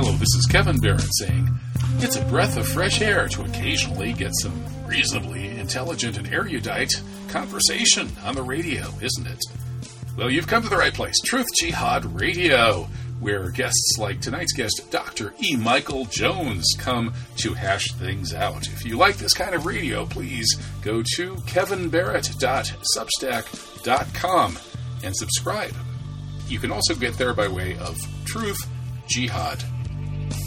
Hello, this is Kevin Barrett saying it's a breath of fresh air to occasionally get some reasonably intelligent and erudite conversation on the radio, isn't it? Well, you've come to the right place. Truth Jihad Radio, where guests like tonight's guest, Dr. E. Michael Jones, come to hash things out. If you like this kind of radio, please go to kevinbarrett.substack.com and subscribe. You can also get there by way of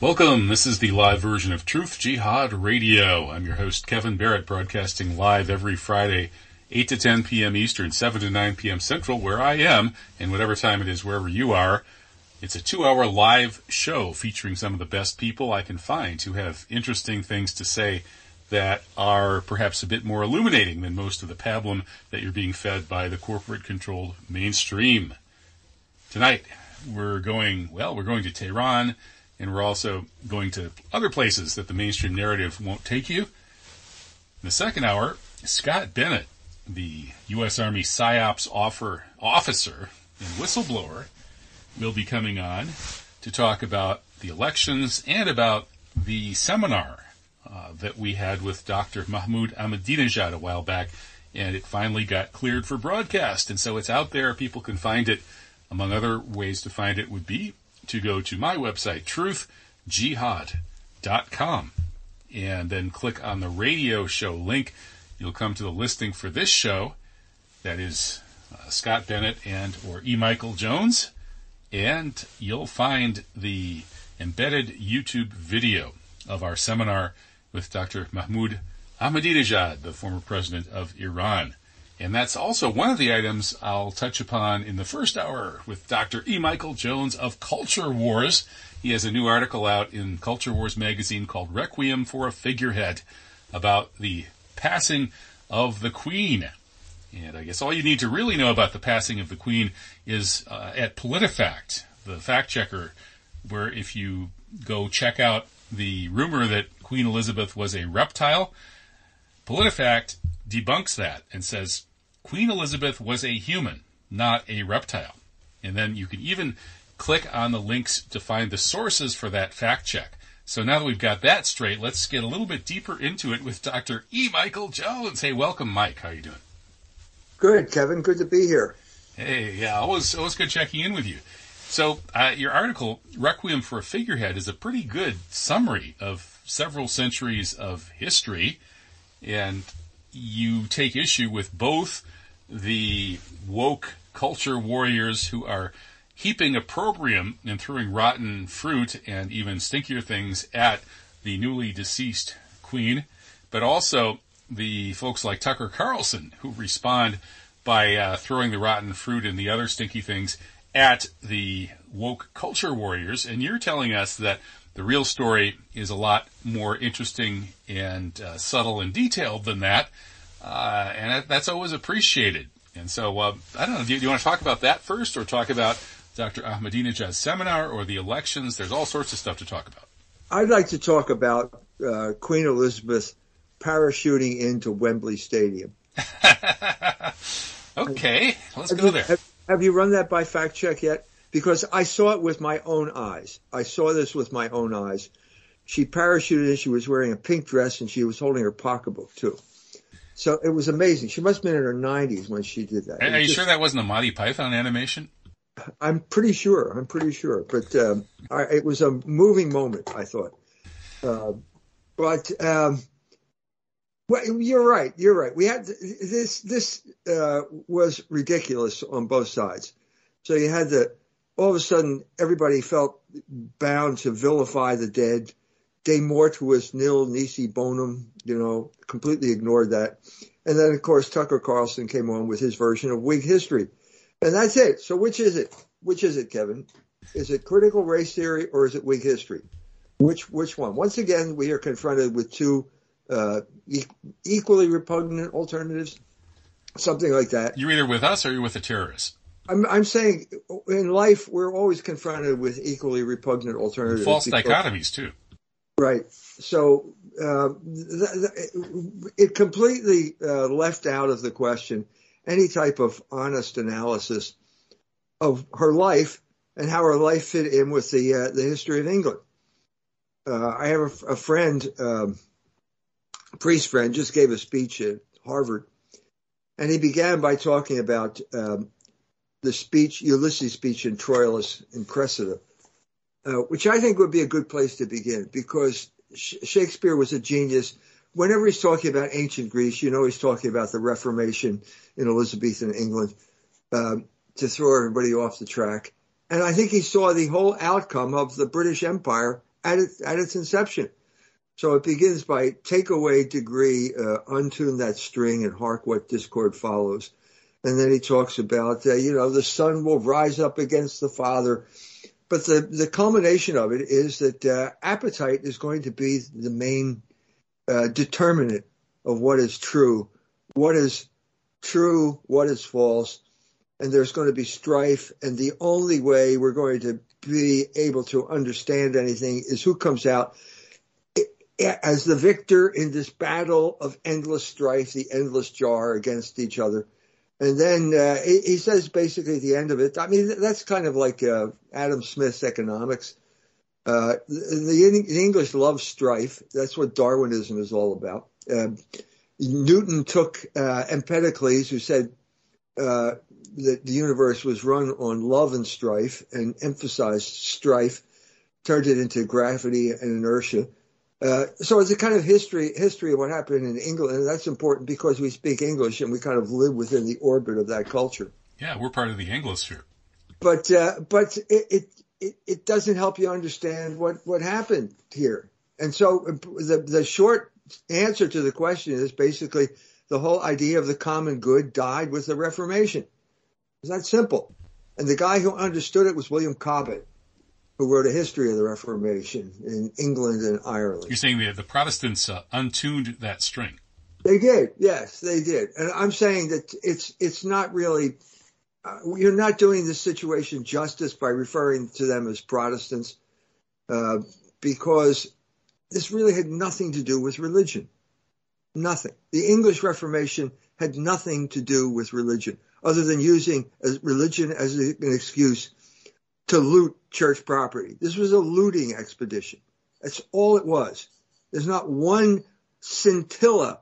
Welcome. This is the live version of Truth Jihad Radio. I'm your host, Kevin Barrett, broadcasting live every Friday, 8 to 10 p.m. Eastern, 7 to 9 p.m. Central, where I am, and whatever time it is, wherever you are. It's a two hour live show featuring some of the best people I can find who have interesting things to say that are perhaps a bit more illuminating than most of the pablum that you're being fed by the corporate controlled mainstream. Tonight, we're going, well, we're going to Tehran and we're also going to other places that the mainstream narrative won't take you. In the second hour, Scott Bennett, the U.S. Army PSYOPs offer, officer and whistleblower, will be coming on to talk about the elections and about the seminar uh, that we had with Dr. Mahmoud Ahmadinejad a while back, and it finally got cleared for broadcast. And so it's out there. People can find it. Among other ways to find it would be to go to my website, truthjihad.com, and then click on the radio show link. You'll come to the listing for this show. That is uh, Scott Bennett and or E. Michael Jones, and you'll find the embedded YouTube video of our seminar with Dr. Mahmoud Ahmadinejad, the former president of Iran. And that's also one of the items I'll touch upon in the first hour with Dr. E. Michael Jones of Culture Wars. He has a new article out in Culture Wars magazine called Requiem for a Figurehead about the passing of the Queen. And I guess all you need to really know about the passing of the Queen is uh, at PolitiFact, the fact checker, where if you go check out the rumor that Queen Elizabeth was a reptile, PolitiFact debunks that and says Queen Elizabeth was a human, not a reptile. And then you can even click on the links to find the sources for that fact check. So now that we've got that straight, let's get a little bit deeper into it with Dr. E. Michael Jones. Hey, welcome, Mike. How are you doing? Good, Kevin. Good to be here. Hey, yeah, always always good checking in with you. So uh, your article, Requiem for a Figurehead, is a pretty good summary of several centuries of history, and you take issue with both the woke culture warriors who are heaping opprobrium and throwing rotten fruit and even stinkier things at the newly deceased queen, but also the folks like Tucker Carlson who respond by uh, throwing the rotten fruit and the other stinky things at the woke culture warriors. And you're telling us that the real story is a lot more interesting and uh, subtle and detailed than that. Uh, and that's always appreciated. And so, uh, I don't know, do you, do you, want to talk about that first or talk about Dr. Ahmadinejad's seminar or the elections? There's all sorts of stuff to talk about. I'd like to talk about uh, Queen Elizabeth parachuting into Wembley Stadium. okay, let's have go you, there. Have, have you run that by fact check yet? Because I saw it with my own eyes. I saw this with my own eyes. She parachuted in. She was wearing a pink dress and she was holding her pocketbook too. So it was amazing. She must have been in her 90s when she did that. Are, are you just, sure that wasn't a Monty Python animation? I'm pretty sure. I'm pretty sure. But um, I, it was a moving moment, I thought. Uh, but um, well, you're right. You're right. We had this. This uh, was ridiculous on both sides. So you had the all of a sudden everybody felt bound to vilify the dead. De mortuis nil nisi bonum, you know, completely ignored that. And then, of course, Tucker Carlson came on with his version of Whig history. And that's it. So which is it? Which is it, Kevin? Is it critical race theory or is it Whig history? Which which one? Once again, we are confronted with two uh, e- equally repugnant alternatives, something like that. You're either with us or you're with the terrorists. I'm, I'm saying in life we're always confronted with equally repugnant alternatives. False dichotomies too. Right. So uh, th- th- it completely uh, left out of the question any type of honest analysis of her life and how her life fit in with the uh, the history of England. Uh, I have a, friend, um, priest friend, just gave a speech at Harvard, and he began by talking about um, the speech, Ulysses' speech in Troilus and Cressida, uh, which I think would be a good place to begin because Sh- Shakespeare was a genius. Whenever he's talking about ancient Greece, you know he's talking about the Reformation in Elizabethan England um, to throw everybody off the track. And I think he saw the whole outcome of the British Empire at its, at its inception. So it begins by take away degree, uh, untune that string, and hark what discord follows. And then he talks about, uh, you know, the son will rise up against the father. But the, the culmination of it is that uh, appetite is going to be the main uh, determinant of what is true, what is true, what is false, and there's going to be strife. And the only way we're going to be able to understand anything is who comes out as the victor in this battle of endless strife, the endless jar against each other. And then uh, he, he says basically at the end of it, I mean, that's kind of like uh, Adam Smith's economics. Uh, the, the English love strife. That's what Darwinism is all about. Uh, Newton took uh, Empedocles, who said uh, that the universe was run on love and strife, and emphasized strife, turned it into gravity and inertia. Uh, so it's a kind of history history of what happened in England, and that's important because we speak English and we kind of live within the orbit of that culture. Yeah, we're part of the Anglosphere. But uh, but it, it it it doesn't help you understand what what happened here. And so the the short answer to the question is basically the whole idea of the common good died with the Reformation. It's that simple. And the guy who understood it was William Cobbett who wrote a history of the Reformation in England and Ireland. You're saying that the Protestants uh, untuned that string. They did, yes, they did. And I'm saying that it's it's not really uh, you're not doing this situation justice by referring to them as Protestants, uh, because this really had nothing to do with religion. Nothing. The English Reformation had nothing to do with religion, other than using religion as an excuse to loot church property. This was a looting expedition. That's all it was. There's not one scintilla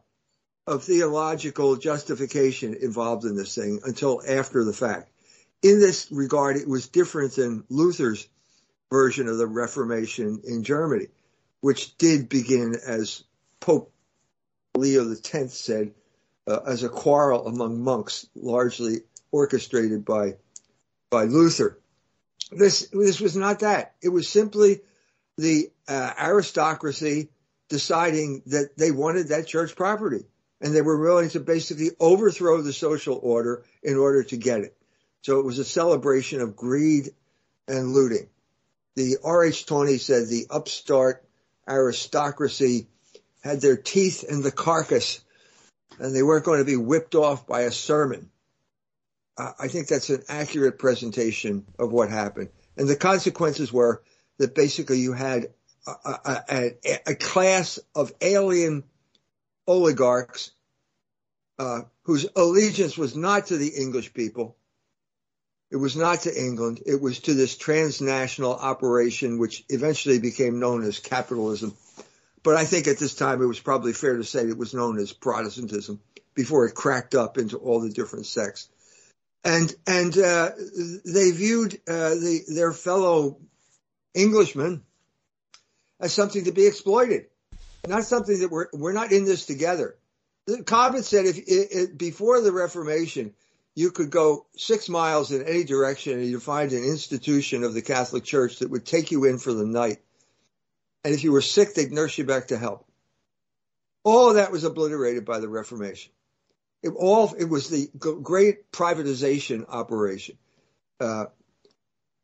of theological justification involved in this thing until after the fact. In this regard, it was different than Luther's version of the Reformation in Germany, which did begin as Pope Leo X said, uh, as a quarrel among monks, largely orchestrated by by Luther. This this was not that. It was simply the uh, aristocracy deciding that they wanted that church property, and they were willing to basically overthrow the social order in order to get it. So it was a celebration of greed and looting. The R.H. Tawney said the upstart aristocracy had their teeth in the carcass, and they weren't going to be whipped off by a sermon. I think that's an accurate presentation of what happened. And the consequences were that basically you had a, a, a class of alien oligarchs uh, whose allegiance was not to the English people. It was not to England. It was to this transnational operation, which eventually became known as capitalism. But I think at this time it was probably fair to say it was known as Protestantism before it cracked up into all the different sects and and uh, they viewed uh, the, their fellow Englishmen as something to be exploited, not something that we're we're not in this together. Cobbett said if it, it, before the Reformation, you could go six miles in any direction and you'd find an institution of the Catholic Church that would take you in for the night, and if you were sick, they'd nurse you back to health. All that was obliterated by the Reformation it all it was the great privatization operation, uh,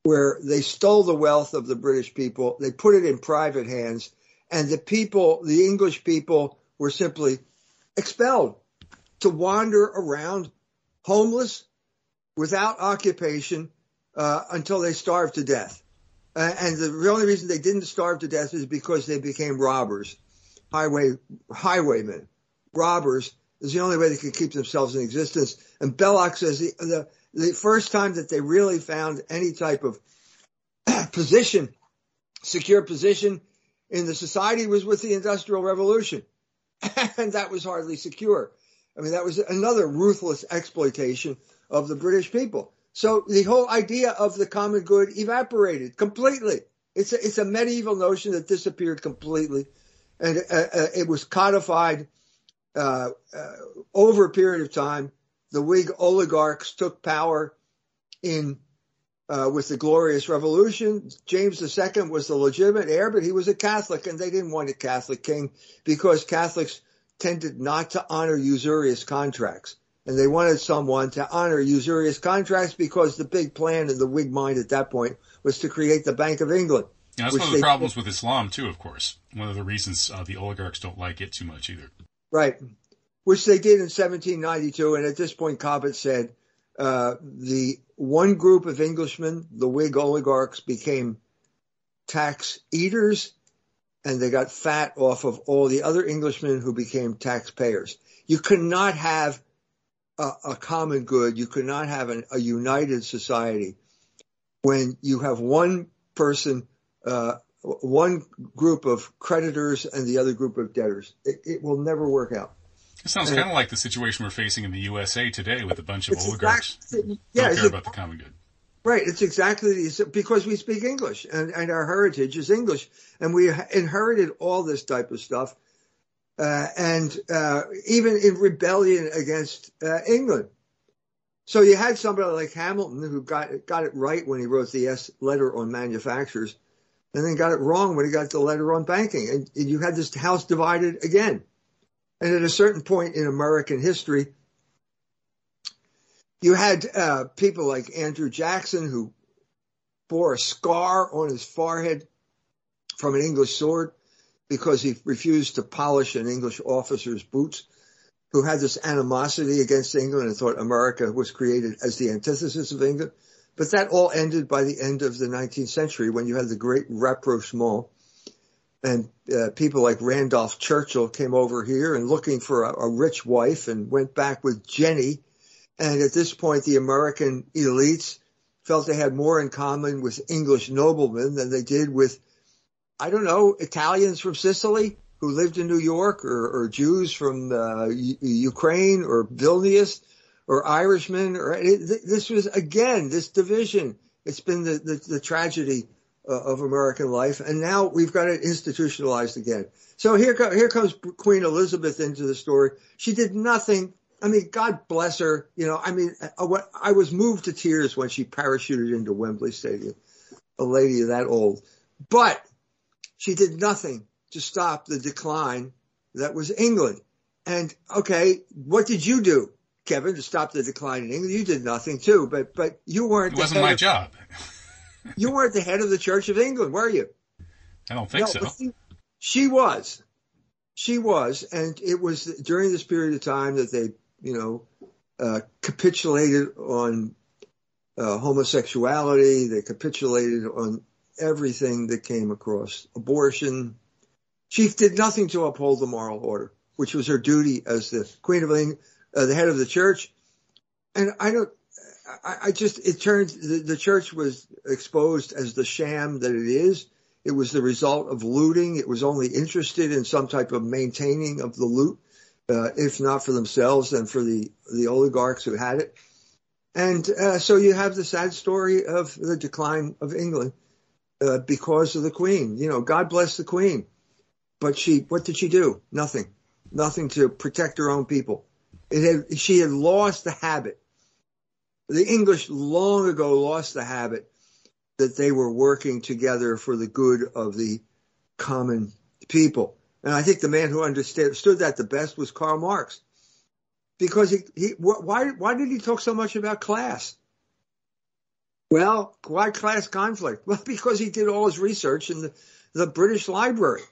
where they stole the wealth of the British people, they put it in private hands, and the people, the English people, were simply expelled to wander around homeless, without occupation, uh, until they starved to death. Uh, and the, only reason they didn't starve to death is because they became robbers, highway highwaymen, robbers is the only way they could keep themselves in existence. And Belloc says the, the, the first time that they really found any type of position, secure position in the society was with the Industrial Revolution. and that was hardly secure. I mean, that was another ruthless exploitation of the British people. So the whole idea of the common good evaporated completely. It's a, it's a medieval notion that disappeared completely. And uh, uh, it was codified uh, uh, over a period of time, the Whig oligarchs took power in uh, with the Glorious Revolution. James II was the legitimate heir, but he was a Catholic, and they didn't want a Catholic king because Catholics tended not to honor usurious contracts. And they wanted someone to honor usurious contracts because the big plan in the Whig mind at that point was to create the Bank of England. That's one of the problems with Islam, too, of course. One of the reasons uh, the oligarchs don't like it too much either. Right. Which they did in 1792. And at this point, Cobbett said, uh, the one group of Englishmen, the Whig oligarchs, became tax eaters and they got fat off of all the other Englishmen who became taxpayers. You could not have a, a common good. You could not have an, a united society when you have one person, uh, one group of creditors and the other group of debtors. It, it will never work out. It sounds kind of like the situation we're facing in the USA today with a bunch of oligarchs exactly, yeah, don't care about the common good. Right. It's exactly because we speak English and, and our heritage is English and we inherited all this type of stuff. Uh, and, uh, even in rebellion against, uh, England. So you had somebody like Hamilton who got, got it right when he wrote the S letter on manufacturers and then got it wrong when he got the letter on banking. And, you had this house divided again. And at a certain point in American history, you had uh, people like Andrew Jackson who bore a scar on his forehead from an English sword because he refused to polish an English officer's boots, who had this animosity against England and thought America was created as the antithesis of England. But that all ended by the end of the 19th century when you had the great rapprochement and uh, people like Randolph Churchill came over here and looking for a, a rich wife and went back with Jennie. And at this point, the American elites felt they had more in common with English noblemen than they did with, I don't know, Italians from Sicily who lived in New York or, or Jews from uh, U- Ukraine or Vilnius or Irishmen. Or this was again this division. It's been the, the, the tragedy uh, of American life, and now we've got it institutionalized again. So here, here comes Queen Elizabeth into the story. She did nothing. I mean, God bless her. You know, I mean, I, uh, I was moved to tears when she parachuted into Wembley Stadium. A lady that old, but she did nothing to stop the decline that was England. And okay, what did you do, Kevin, to stop the decline in England? You did nothing too, but but you weren't. It wasn't my of, job you weren't the head of the Church of England, were you? I don't think no, so. She, she was. She was. And it was during this period of time that they, you know, uh, capitulated on uh, homosexuality. They capitulated on everything that came across abortion. She did nothing to uphold the moral order, which was her duty as the Queen of England, uh, the head of the church. And I don't, I, I just, it turned, the, the church was exposed as the sham that it is. It was the result of looting. It was only interested in some type of maintaining of the loot, uh, if not for themselves, then for the, the oligarchs who had it. And uh, so you have the sad story of the decline of England uh, because of the Queen. You know, God bless the Queen, but she, what did she do? Nothing, nothing to protect her own people. Had, she had lost the habit the English long ago lost the habit that they were working together for the good of the common people. And I think the man who understood that the best was Karl Marx. because he, he why why did he talk so much about class? Well, why class conflict? Well, because he did all his research in the, the British Library.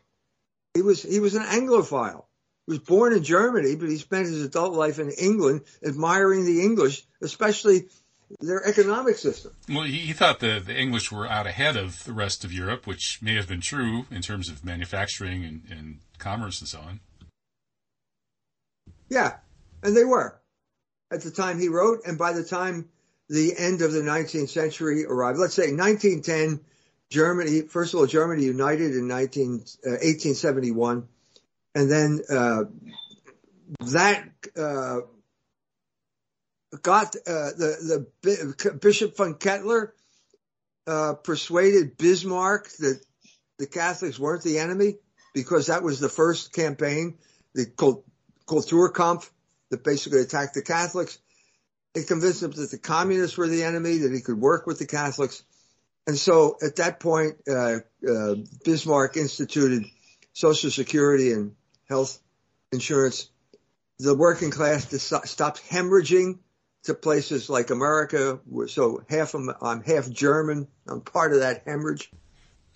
He was he was an Anglophile. He was born in Germany, but he spent his adult life in England admiring the English, especially their economic system. Well, he, he thought the, the English were out ahead of the rest of Europe, which may have been true in terms of manufacturing and, and commerce and so on. Yeah, and they were at the time he wrote, and by the time the end of the 19th century arrived, let's say 1910, Germany, first of all, Germany united in 19, uh, 1871, and then uh, that uh, got uh, the the Bishop von Ketteler uh, persuaded Bismarck that the Catholics weren't the enemy because that was the first campaign, the Kulturkampf, that basically attacked the Catholics. It convinced him that the communists were the enemy, that he could work with the Catholics. And so at that point, uh, uh, Bismarck instituted Social Security and health insurance. The working class stopped hemorrhaging to places like America. So half of, I'm half German. I'm part of that hemorrhage.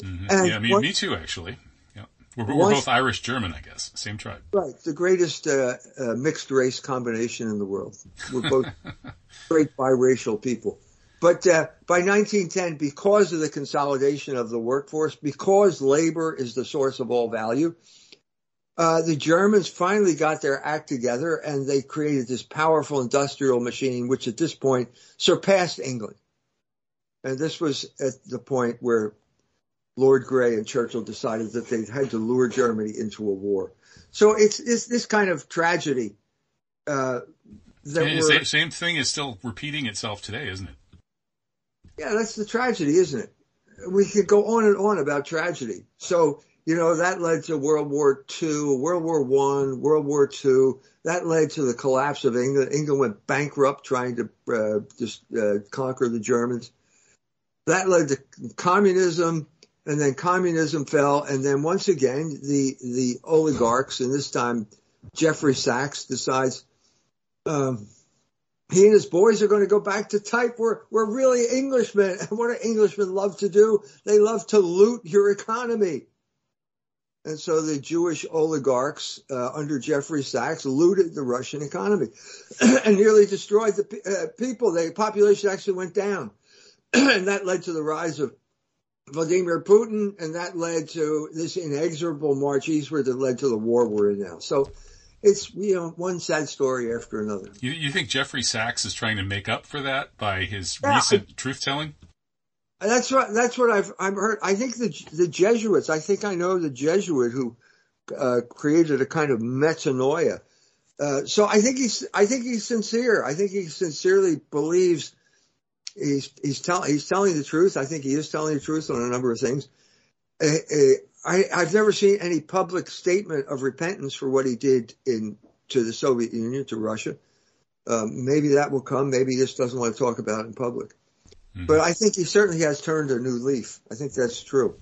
Mm-hmm. yeah, me, me too, actually. Yeah. We're, we're both Irish German, I guess. Same tribe. Right. The greatest uh, uh, mixed race combination in the world. We're both great biracial people. But uh, by 1910, because of the consolidation of the workforce, because labor is the source of all value, uh, the Germans finally got their act together and they created this powerful industrial machine, which at this point surpassed England. And this was at the point where Lord Grey and Churchill decided that they had to lure Germany into a war. So it's, it's this kind of tragedy. Uh, that same, same thing is still repeating itself today, isn't it? Yeah, that's the tragedy, isn't it? We could go on and on about tragedy. So you know, that led to World War II, World War One, World War II. That led to the collapse of England. England went bankrupt trying to uh, just uh, conquer the Germans. That led to communism, and then communism fell, and then once again the the oligarchs, and this time Jeffrey Sachs decides um, he and his boys are going to go back to type. We're we're really Englishmen, and what do Englishmen love to do? They love to loot your economy. And so the Jewish oligarchs uh, under Jeffrey Sachs looted the Russian economy and nearly destroyed the uh, people. The population actually went down. and that led to the rise of Vladimir Putin, and that led to this inexorable march eastward that led to the war we're in now. So it's you know one sad story after another. You, you think Jeffrey Sachs is trying to make up for that by his yeah, recent truth telling? That's what that's what I've I've heard. I think the the Jesuits. I think I know the Jesuit who uh, created a kind of metanoia. Uh, so I think he's I think he's sincere. I think he sincerely believes he's he's telling he's telling the truth. I think he is telling the truth on a number of things. Uh, uh, I, I've never seen any public statement of repentance for what he did in to the Soviet Union to Russia. Um, maybe that will come. Maybe he just doesn't want to talk about it in public. Mm-hmm. But I think he certainly has turned a new leaf. I think that's true.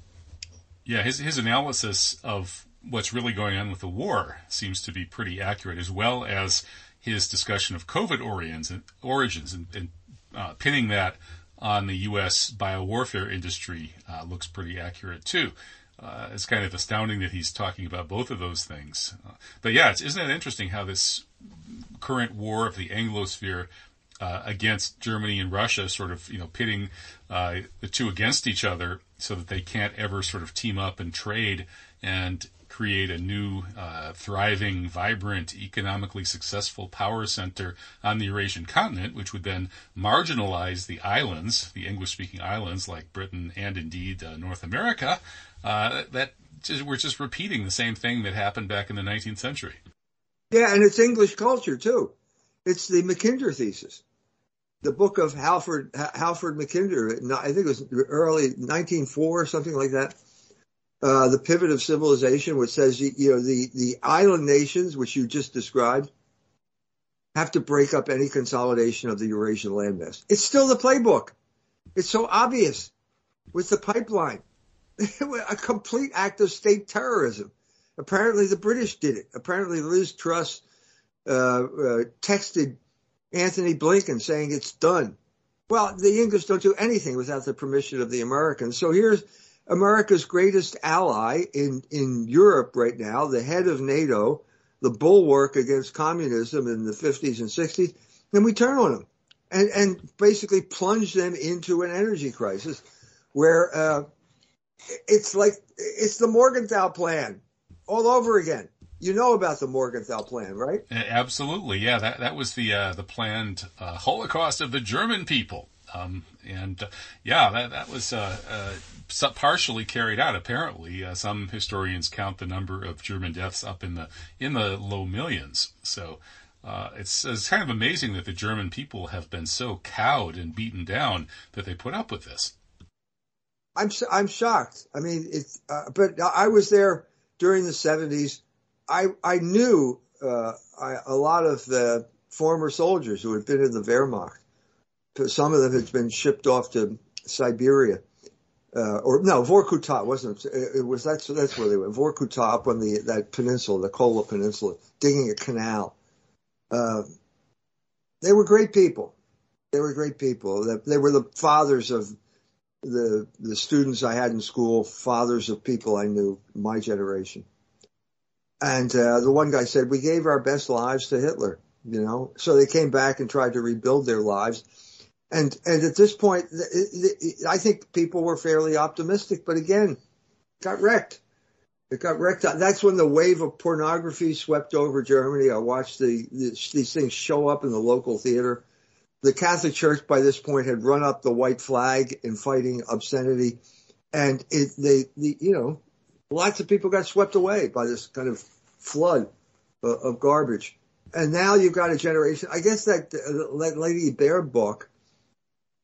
Yeah, his his analysis of what's really going on with the war seems to be pretty accurate, as well as his discussion of COVID origins, origins and, and uh, pinning that on the U.S. biowarfare industry uh, looks pretty accurate too. Uh, it's kind of astounding that he's talking about both of those things. Uh, but yeah, isn't it interesting how this current war of the Anglosphere uh, against Germany and Russia, sort of you know pitting uh, the two against each other, so that they can't ever sort of team up and trade and create a new, uh, thriving, vibrant, economically successful power center on the Eurasian continent, which would then marginalize the islands, the English-speaking islands like Britain and indeed uh, North America. Uh, that just, we're just repeating the same thing that happened back in the 19th century. Yeah, and it's English culture too. It's the Mackinder thesis the book of Halford Halford Mackinder. I think it was early 1904 or something like that. Uh, the pivot of civilization, which says you, know the the island nations, which you just described, have to break up any consolidation of the Eurasian landmass. It's still the playbook. It's so obvious with the pipeline. a complete act of state terrorism. Apparently the British did it. Apparently Liz Truss uh, uh, texted Antony Blinken saying it's done. Well, the English don't do anything without the permission of the Americans. So here's America's greatest ally in, in Europe right now, the head of NATO, the bulwark against communism in the 50s and 60s, and we turn on them and, and basically plunge them into an energy crisis where uh, it's like it's the Morgenthau plan all over again. You know about the Morgenthau plan, right? Absolutely, yeah. That that was the uh, the planned uh, Holocaust of the German people, um, and uh, yeah, that that was uh, uh, partially carried out. Apparently, uh, some historians count the number of German deaths up in the in the low millions. So. it's, it's kind of amazing that the German people have been so cowed and beaten down that they put up with this. I'm I'm shocked. I mean, it's but I was there during the 70s I I knew uh, I, a lot of the former soldiers who had been in the Wehrmacht. Some of them had been shipped off to Siberia, uh, or no, Vorkuta wasn't. It, was that's that's where they went. Vorkuta up on the that peninsula, the Kola Peninsula, digging a canal. Uh, they were great people. They were great people. They were the fathers of the the students I had in school, fathers of people I knew, my generation. And uh, the one guy said, "We gave our best lives to Hitler." You know, so they came back and tried to rebuild their lives. And and at this point, I think people were fairly optimistic, but again, got wrecked. It got wrecked. That's when the wave of pornography swept over Germany. I watched the, the these things show up in the local theater. The Catholic Church by this point had run up the white flag in fighting obscenity, and it they the, you know lots of people got swept away by this kind of flood of garbage. And now you've got a generation. I guess that that Lady Baerbock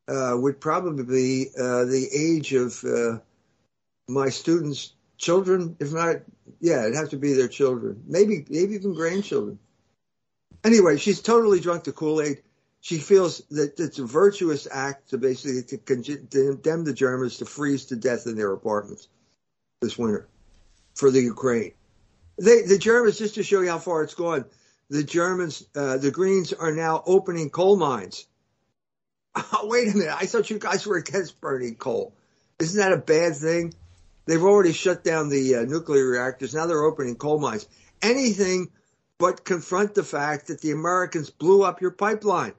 uh, would probably be uh, the age of uh, my students' children, if not, yeah, it'd have to be their children, maybe maybe even grandchildren. Anyway, she's totally drunk the Kool Aid. She feels that it's a virtuous act to basically to condemn the Germans to freeze to death in their apartments this winter for the Ukraine. They, the Germans, just to show you how far it's gone, the Germans, uh, the Greens are now opening coal mines. Oh, wait a minute. I thought you guys were against burning coal. Isn't that a bad thing? They've already shut down the uh, nuclear reactors. Now they're opening coal mines. Anything but confront the fact that the Americans blew up your pipeline.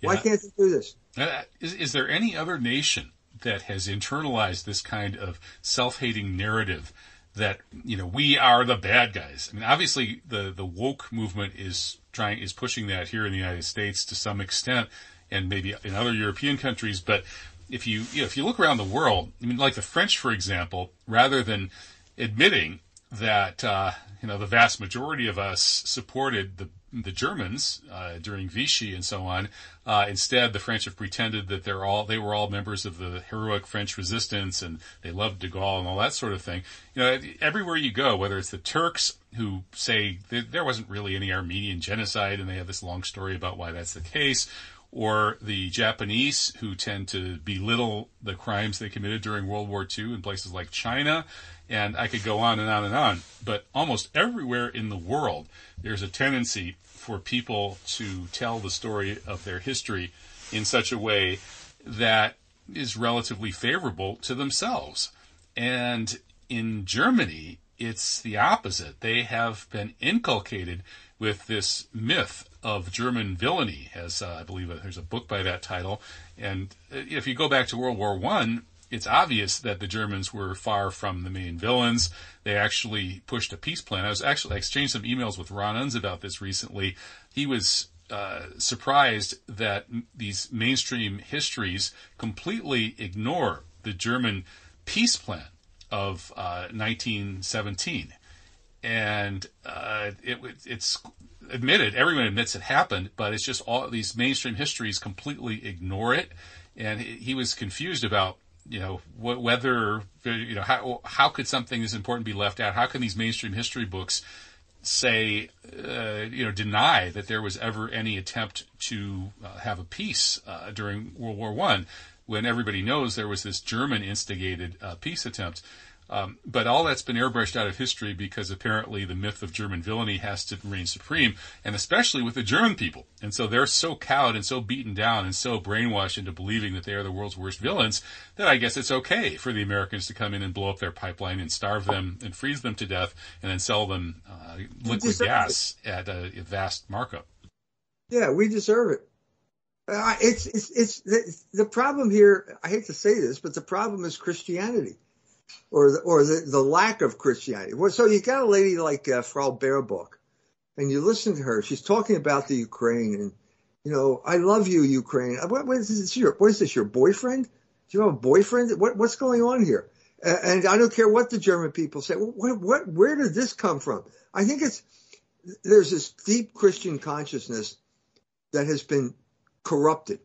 Yeah. Why can't they do this? Uh, is, is there any other nation that has internalized this kind of self-hating narrative that you know we are the bad guys. I mean, obviously the the woke movement is trying is pushing that here in the United States to some extent, and maybe in other European countries. But if you, you know, if you look around the world, I mean, like the French, for example, rather than admitting that uh, you know the vast majority of us supported the the Germans uh, during Vichy and so on. Uh, instead, the French have pretended that they're all they were all members of the heroic French resistance and they loved De Gaulle and all that sort of thing. You know, everywhere you go, whether it's the Turks who say there wasn't really any Armenian genocide and they have this long story about why that's the case, or the Japanese who tend to belittle the crimes they committed during World War II in places like China. And I could go on and on and on. But almost everywhere in the world, there's a tendency for people to tell the story of their history in such a way that is relatively favorable to themselves. And in Germany, it's the opposite. They have been inculcated with this myth of German villainy, as uh, I believe there's a book by that title. And if you go back to World War One, it's obvious that the Germans were far from the main villains. They actually pushed a peace plan. I was actually I exchanged some emails with Ron Unz about this recently. He was uh, surprised that these mainstream histories completely ignore the German peace plan of uh, 1917, and uh, it, it's admitted. Everyone admits it happened, but it's just all these mainstream histories completely ignore it. And he was confused about you know, whether, you know, how, how could something this important be left out? How can these mainstream history books say, uh, you know, deny that there was ever any attempt to uh, have a peace uh, during World War One, when everybody knows there was this German instigated uh, peace attempt? Um, but all that's been airbrushed out of history because apparently the myth of German villainy has to reign supreme, and especially with the German people. And so they're so cowed and so beaten down and so brainwashed into believing that they are the world's worst villains that I guess it's okay for the Americans to come in and blow up their pipeline and starve them and freeze them to death and then sell them uh, liquid gas at a, a vast markup. Yeah, we deserve it. Uh, it's, it's, it's the, the problem here. I hate to say this, but the problem is Christianity or the, or the, the lack of Christianity. Well, so you got a lady like uh, Frau Baerbock and you listen to her. She's talking about the Ukraine and, you know, I love you, Ukraine. Uh, what, what is this? Your, what is this? Your boyfriend? Do you have a boyfriend? What, what's going on here? Uh, and I don't care what the German people say. What, what, where did this come from? I think it's, there's this deep Christian consciousness that has been corrupted.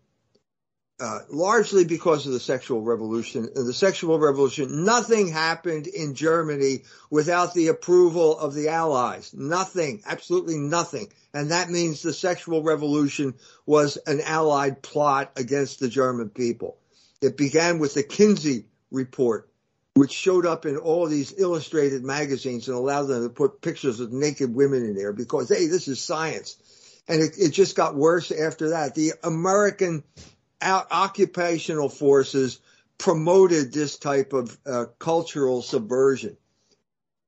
Uh, largely because of the sexual revolution. The sexual revolution, nothing happened in Germany without the approval of the Allies. Nothing, absolutely nothing. And that means the sexual revolution was an Allied plot against the German people. It began with the Kinsey report, which showed up in all these illustrated magazines and allowed them to put pictures of naked women in there because, hey, this is science. And it, it just got worse after that. The American occupational forces promoted this type of uh, cultural subversion.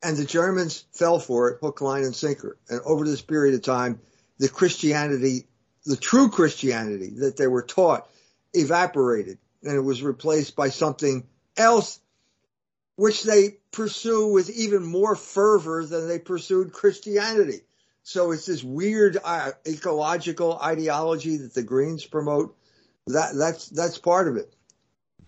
And the Germans fell for it, hook, line, and sinker. And over this period of time, the Christianity, the true Christianity that they were taught evaporated and it was replaced by something else, which they pursue with even more fervor than they pursued Christianity. So it's this weird uh, ecological ideology that the Greens promote that that's that's part of it.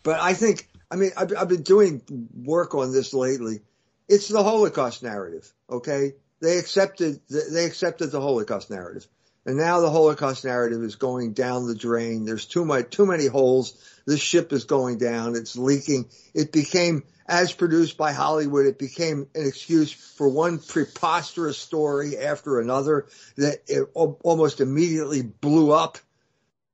But I think I mean I've, I've been doing work on this lately. It's the Holocaust narrative. Okay, they accepted they accepted the Holocaust narrative, and now the Holocaust narrative is going down the drain. There's too much too many holes. This ship is going down. It's leaking. It became as produced by Hollywood, it became an excuse for one preposterous story after another that almost immediately blew up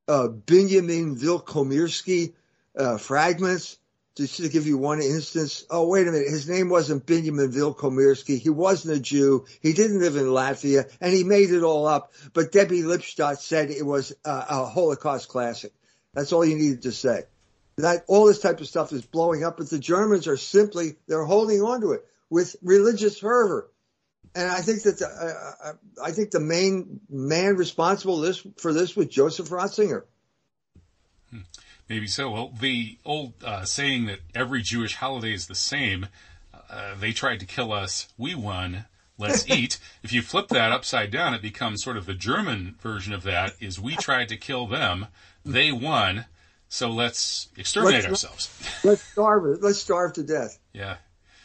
uh, Benjamin Wilkomirski uh, fragments. Just to give you one instance. Oh, wait a minute. His name wasn't Benjamin Wilkomirski. He wasn't a Jew. He didn't live in Latvia and he made it all up. But Debbie Lipstadt said it was a, a Holocaust classic. That's all you needed to say. That all this type of stuff is blowing up, but the Germans are simply, they're holding on to it with religious fervor and I think that the, uh, uh, I think the main man responsible this for this was Joseph Ratzinger. Hmm. Maybe so. Well, the old uh, saying that every Jewish holiday is the same. Uh, they tried to kill us. We won. Let's eat. If you flip that upside down, it becomes sort of the German version of that. Is we tried to kill them. They won. So let's exterminate let's, ourselves. let's starve. Let's starve to death. Yeah.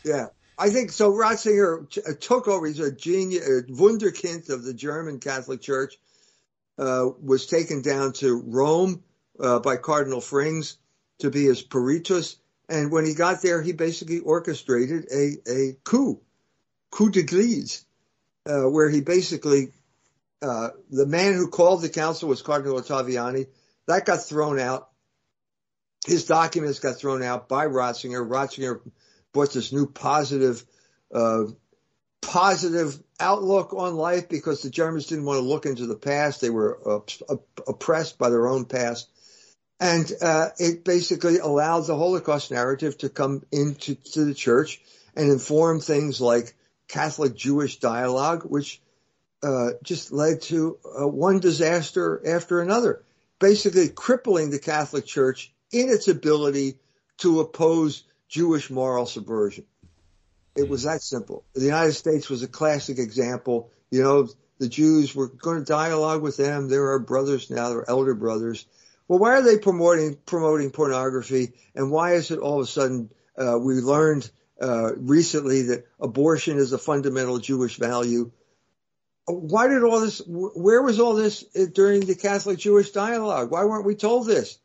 Yeah. I think so. Ratzinger uh, took over. He's a genius, a wunderkind of the German Catholic Church. Uh, was taken down to Rome uh, by Cardinal Frings to be his peritus, and when he got there, he basically orchestrated a a coup, coup d'église, uh, where he basically uh, the man who called the council was Cardinal Ottaviani. That got thrown out. His documents got thrown out by Ratzinger. Ratzinger brought this new positive, uh, positive outlook on life because the Germans didn't want to look into the past. They were uh, oppressed by their own past. And uh, it basically allowed the Holocaust narrative to come into the church and inform things like Catholic Jewish dialogue, which uh, just led to uh, one disaster after another, basically crippling the Catholic Church in its ability to oppose Jewish moral subversion. It was that simple. The United States was a classic example. You know, the Jews were going to dialogue with them. They're our brothers now. They're elder brothers. Well, why are they promoting promoting pornography? And why is it all of a sudden uh, we learned uh, recently that abortion is a fundamental Jewish value? Why did all this? Where was all this during the Catholic Jewish dialogue? Why weren't we told this?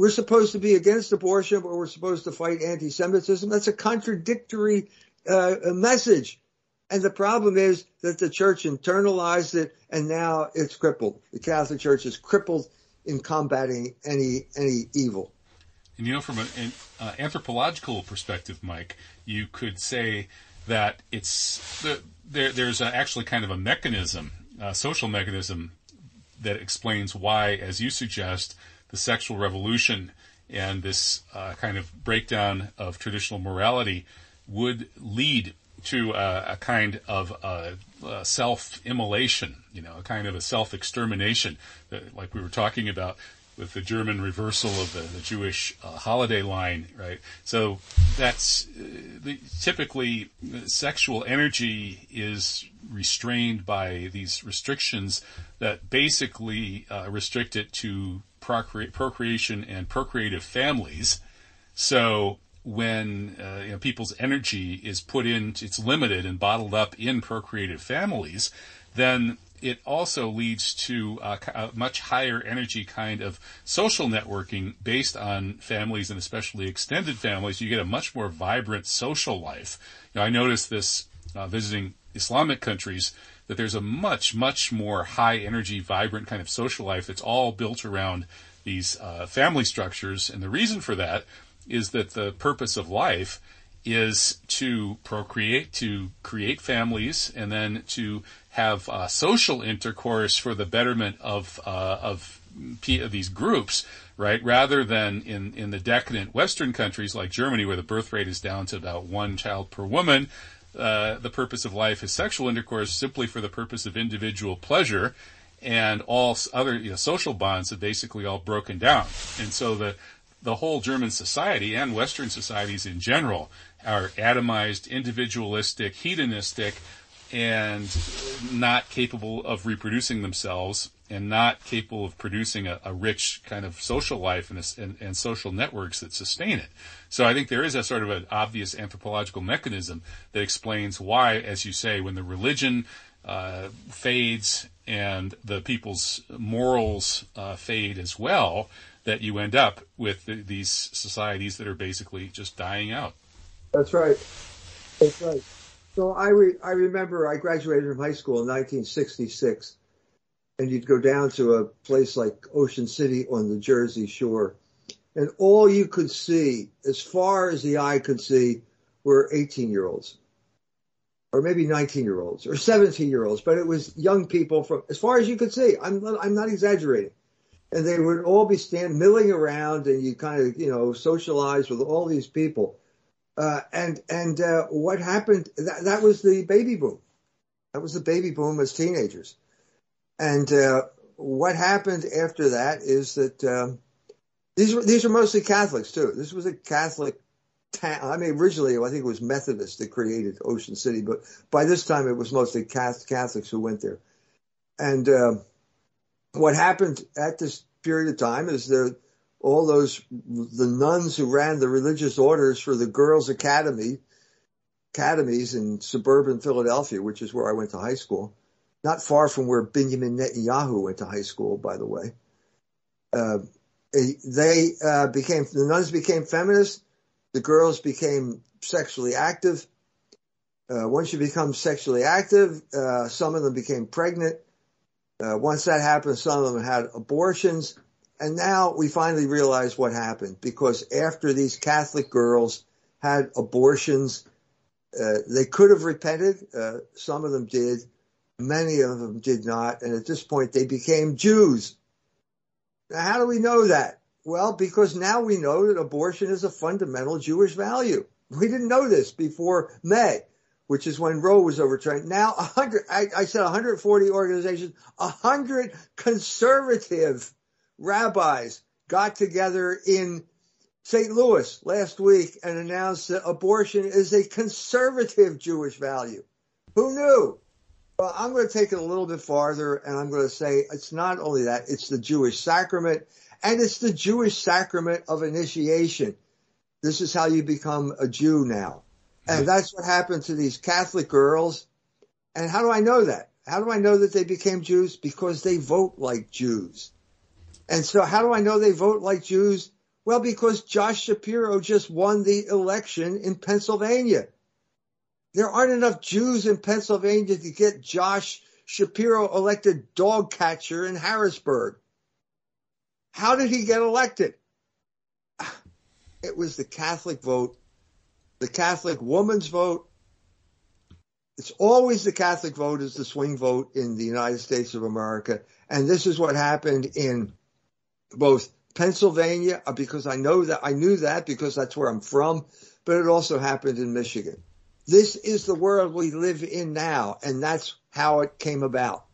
We're supposed to be against abortion, but we're supposed to fight anti-Semitism. That's a contradictory uh, message. And the problem is that the church internalized it and now it's crippled. The Catholic Church is crippled in combating any any evil. And you know, from an, uh, anthropological perspective, Mike, you could say that it's the, there, there's a, actually kind of a mechanism, a social mechanism that explains why, as you suggest, the sexual revolution and this uh, kind of breakdown of traditional morality would lead to a, a kind of a, a self-immolation, you know, a kind of a self-extermination, like we were talking about with the German reversal of the, the Jewish uh, holiday line, right? So that's uh, the, typically sexual energy is restrained by these restrictions that basically uh, restrict it to procre- procreation and procreative families. So when uh, you know, people's energy is put in, it's limited and bottled up in procreative families, then it also leads to a, a, much higher energy kind of social networking based on families and especially extended families. You get a much more vibrant social life. You know, I noticed this uh, visiting Islamic countries that there's a much, much more high energy, vibrant kind of social life that's all built around these uh, family structures. And the reason for that is that the purpose of life is to procreate, to create families, and then to have uh, social intercourse for the betterment of uh, of, P- of these groups, right? Rather than in in the decadent Western countries like Germany, where the birth rate is down to about one child per woman. Uh, the purpose of life is sexual intercourse simply for the purpose of individual pleasure, and all other you know, social bonds have basically all broken down. And so the the whole German society and Western societies in general are atomized, individualistic, hedonistic, and not capable of reproducing themselves and not capable of producing a, a rich kind of social life and, a, and, and, social networks that sustain it. So I think there is a sort of an obvious anthropological mechanism that explains why, as you say, when the religion uh, fades and the people's morals uh, fade as well, that you end up with the, these societies that are basically just dying out. That's right. That's right. So I re- I remember I graduated from high school in 1966, and you'd go down to a place like Ocean City on the Jersey Shore, and all you could see, as far as the eye could see, were 18 year olds, or maybe 19 year olds, or 17 year olds, but it was young people from as far as you could see. I'm I'm not exaggerating. And they would all be stand milling around, and you kind of you know socialize with all these people uh, and and uh, what happened? That, that was the baby boom. That was the baby boom as teenagers. And uh, what happened after that is that um, these were these are mostly Catholics too. This was a Catholic town. I mean, originally I think it was Methodists that created Ocean City, but by this time it was mostly Catholics who went there. And uh, what happened at this period of time is there all those the nuns who ran the religious orders for the girls' academy academies in suburban Philadelphia, which is where I went to high school, not far from where Benjamin Netanyahu went to high school, by the way. Uh, they uh, became the nuns became feminists. The girls became sexually active. Uh, once you become sexually active, uh, some of them became pregnant. Uh, once that happened, some of them had abortions and now we finally realize what happened because after these Catholic girls had abortions, uh, they could have repented. Some of them did. Many of them did not. And at this point, they became Jews. Now, how do we know that? Well, because now we know that abortion is a fundamental Jewish value. We didn't know this before May, which is when Roe was overturned. Now, 100, I, I said 140 organizations, 100 conservative rabbis got together in St. Louis last week and announced that abortion is a conservative Jewish value. Who knew? Well, I'm going to take it a little bit farther and I'm going to say it's not only that, it's the Jewish sacrament and it's the Jewish sacrament of initiation. This is how you become a Jew now. And mm-hmm. that's what happened to these Catholic girls. And how do I know that? How do I know that they became Jews? Because they vote like Jews. And so how do I know they vote like Jews? Well, because Josh Shapiro just won the election in Pennsylvania. There aren't enough Jews in Pennsylvania to get Josh Shapiro elected dog catcher in Harrisburg. How did he get elected? it was the Catholic vote, the Catholic woman's vote. It's always the Catholic vote is the swing vote in the United States of America. And this is what happened in both Pennsylvania, because I know that I knew that because that's where I'm from, but it also happened in Michigan. This is the world we live in now, and that's how it came about.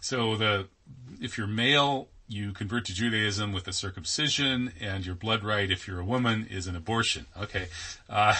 So the if you're male, you convert to Judaism with a circumcision, and your blood right, if you're a woman, is an abortion. Okay. Uh,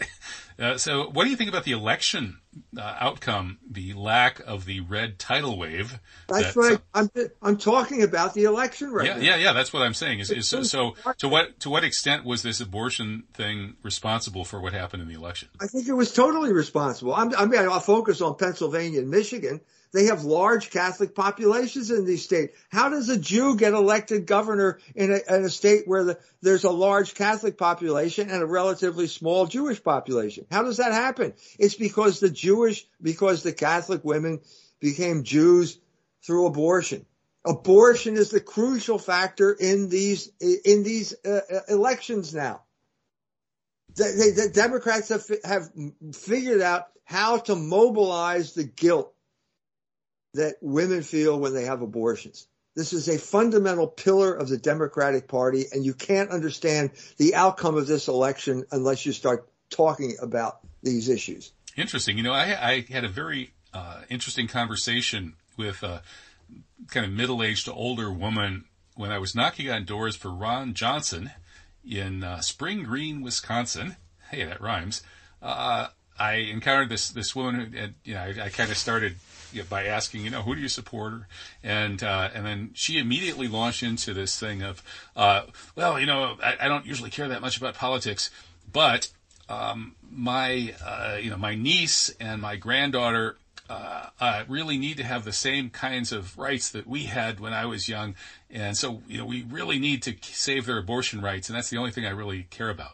uh, so, what do you think about the election uh, outcome? The lack of the red tidal wave. That's that, right. I'm I'm talking about the election right yeah, now. Yeah, yeah, That's what I'm saying. Is, is so, so to what to what extent was this abortion thing responsible for what happened in the election? I think it was totally responsible. I'm, I mean, I'll focus on Pennsylvania and Michigan they have large Catholic populations in these states. How does a Jew get elected governor in a, in a state where the, there's a large Catholic population and a relatively small Jewish population? How does that happen? It's because the Jewish, because the Catholic women became Jews through abortion. Abortion is the crucial factor in these in these uh, uh elections now. The, the, the Democrats have have figured out how to mobilize the guilt that women feel when they have abortions. This is a fundamental pillar of the Democratic Party, and you can't understand the outcome of this election unless you start talking about these issues. Interesting. You know, I, I had a very uh, interesting conversation with a kind of middle-aged to older woman when I was knocking on doors for Ron Johnson in uh, Spring Green, Wisconsin. Hey, that rhymes. Uh, I encountered this this woman, who, and you know, I, I kind of started by asking, you know, who do you support? Her? And uh, and then she immediately launched into this thing of, uh, well, you know, I, I, don't usually care that much about politics, but um, my uh, you know my niece and my granddaughter. Uh, uh, really need to have the same kinds of rights that we had when I was young, and so you know we really need to save their abortion rights, and that's the only thing I really care about.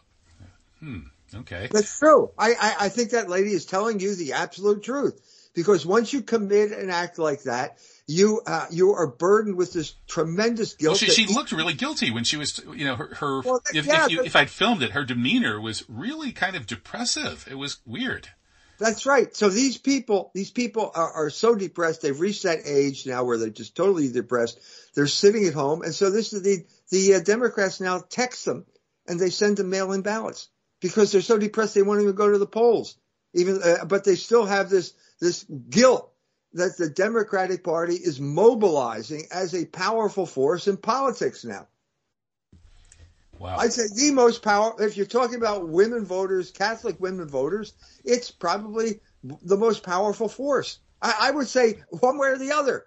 Hmm. Okay. That's true. I, I, I think that lady is telling you the absolute truth because once you commit an act like that, you uh, you are burdened with this tremendous guilt. Well, she, she looked really guilty when she was, you know, her. her well, if, yeah, if, you, if I'd filmed it, her demeanor was really kind of depressive. It was weird. That's right. So these people, these people are, are so depressed. They've reached that age now where they're just totally depressed. They're sitting at home, and so this is the the uh, Democrats now text them and they send them mail-in ballots because they're so depressed they won't even go to the polls. Even, uh, but they still have this this guilt that the Democratic Party is mobilizing as a powerful force in politics now. Wow. I'd say the most power, if you're talking about women voters, Catholic women voters, it's probably the most powerful force. I, I would say one way or the other.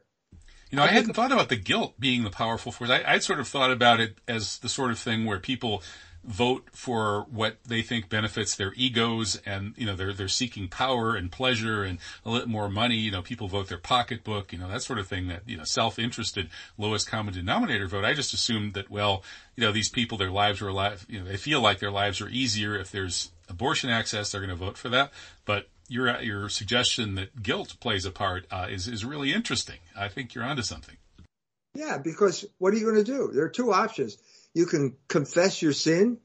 You know, I, I hadn't thought about the guilt being the powerful force. I, I'd sort of thought about it as the sort of thing where people vote for what they think benefits their egos and you know they're they're seeking power and pleasure and a little more money. You know people vote their pocketbook you know that sort of thing that you know self-interested lowest common denominator vote. I just assumed that well you know these people their lives are alive you know they feel like their lives are easier if there's abortion access they're going to vote for that. But your your suggestion that guilt plays a part uh, is is really interesting. I think you're onto something. Yeah because what are you going to do? There are two options you can confess your sin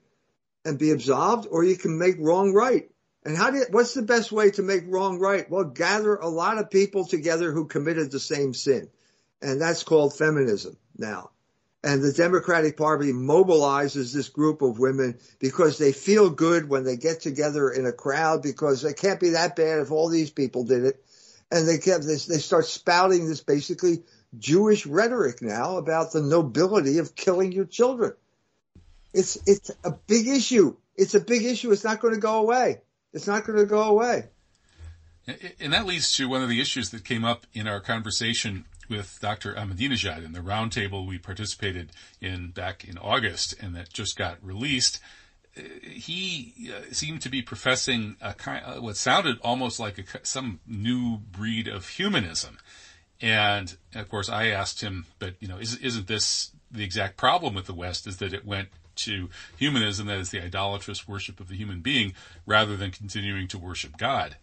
and be absolved, or you can make wrong right. And how do you, what's the best way to make wrong right? Well, gather a lot of people together who committed the same sin. And that's called feminism now. And the Democratic Party mobilizes this group of women because they feel good when they get together in a crowd because it can't be that bad if all these people did it. And they kept this, they start spouting this basically Jewish rhetoric now about the nobility of killing your children. It's it's a big issue. It's a big issue. It's not going to go away. It's not going to go away. And that leads to one of the issues that came up in our conversation with Dr. Ahmadinejad in the roundtable we participated in back in August and that just got released. He uh, seemed to be professing a kind, uh, what sounded almost like a, some new breed of humanism. And of course, I asked him, but you know, is, isn't this the exact problem with the West? Is that it went to humanism, that is the idolatrous worship of the human being, rather than continuing to worship God?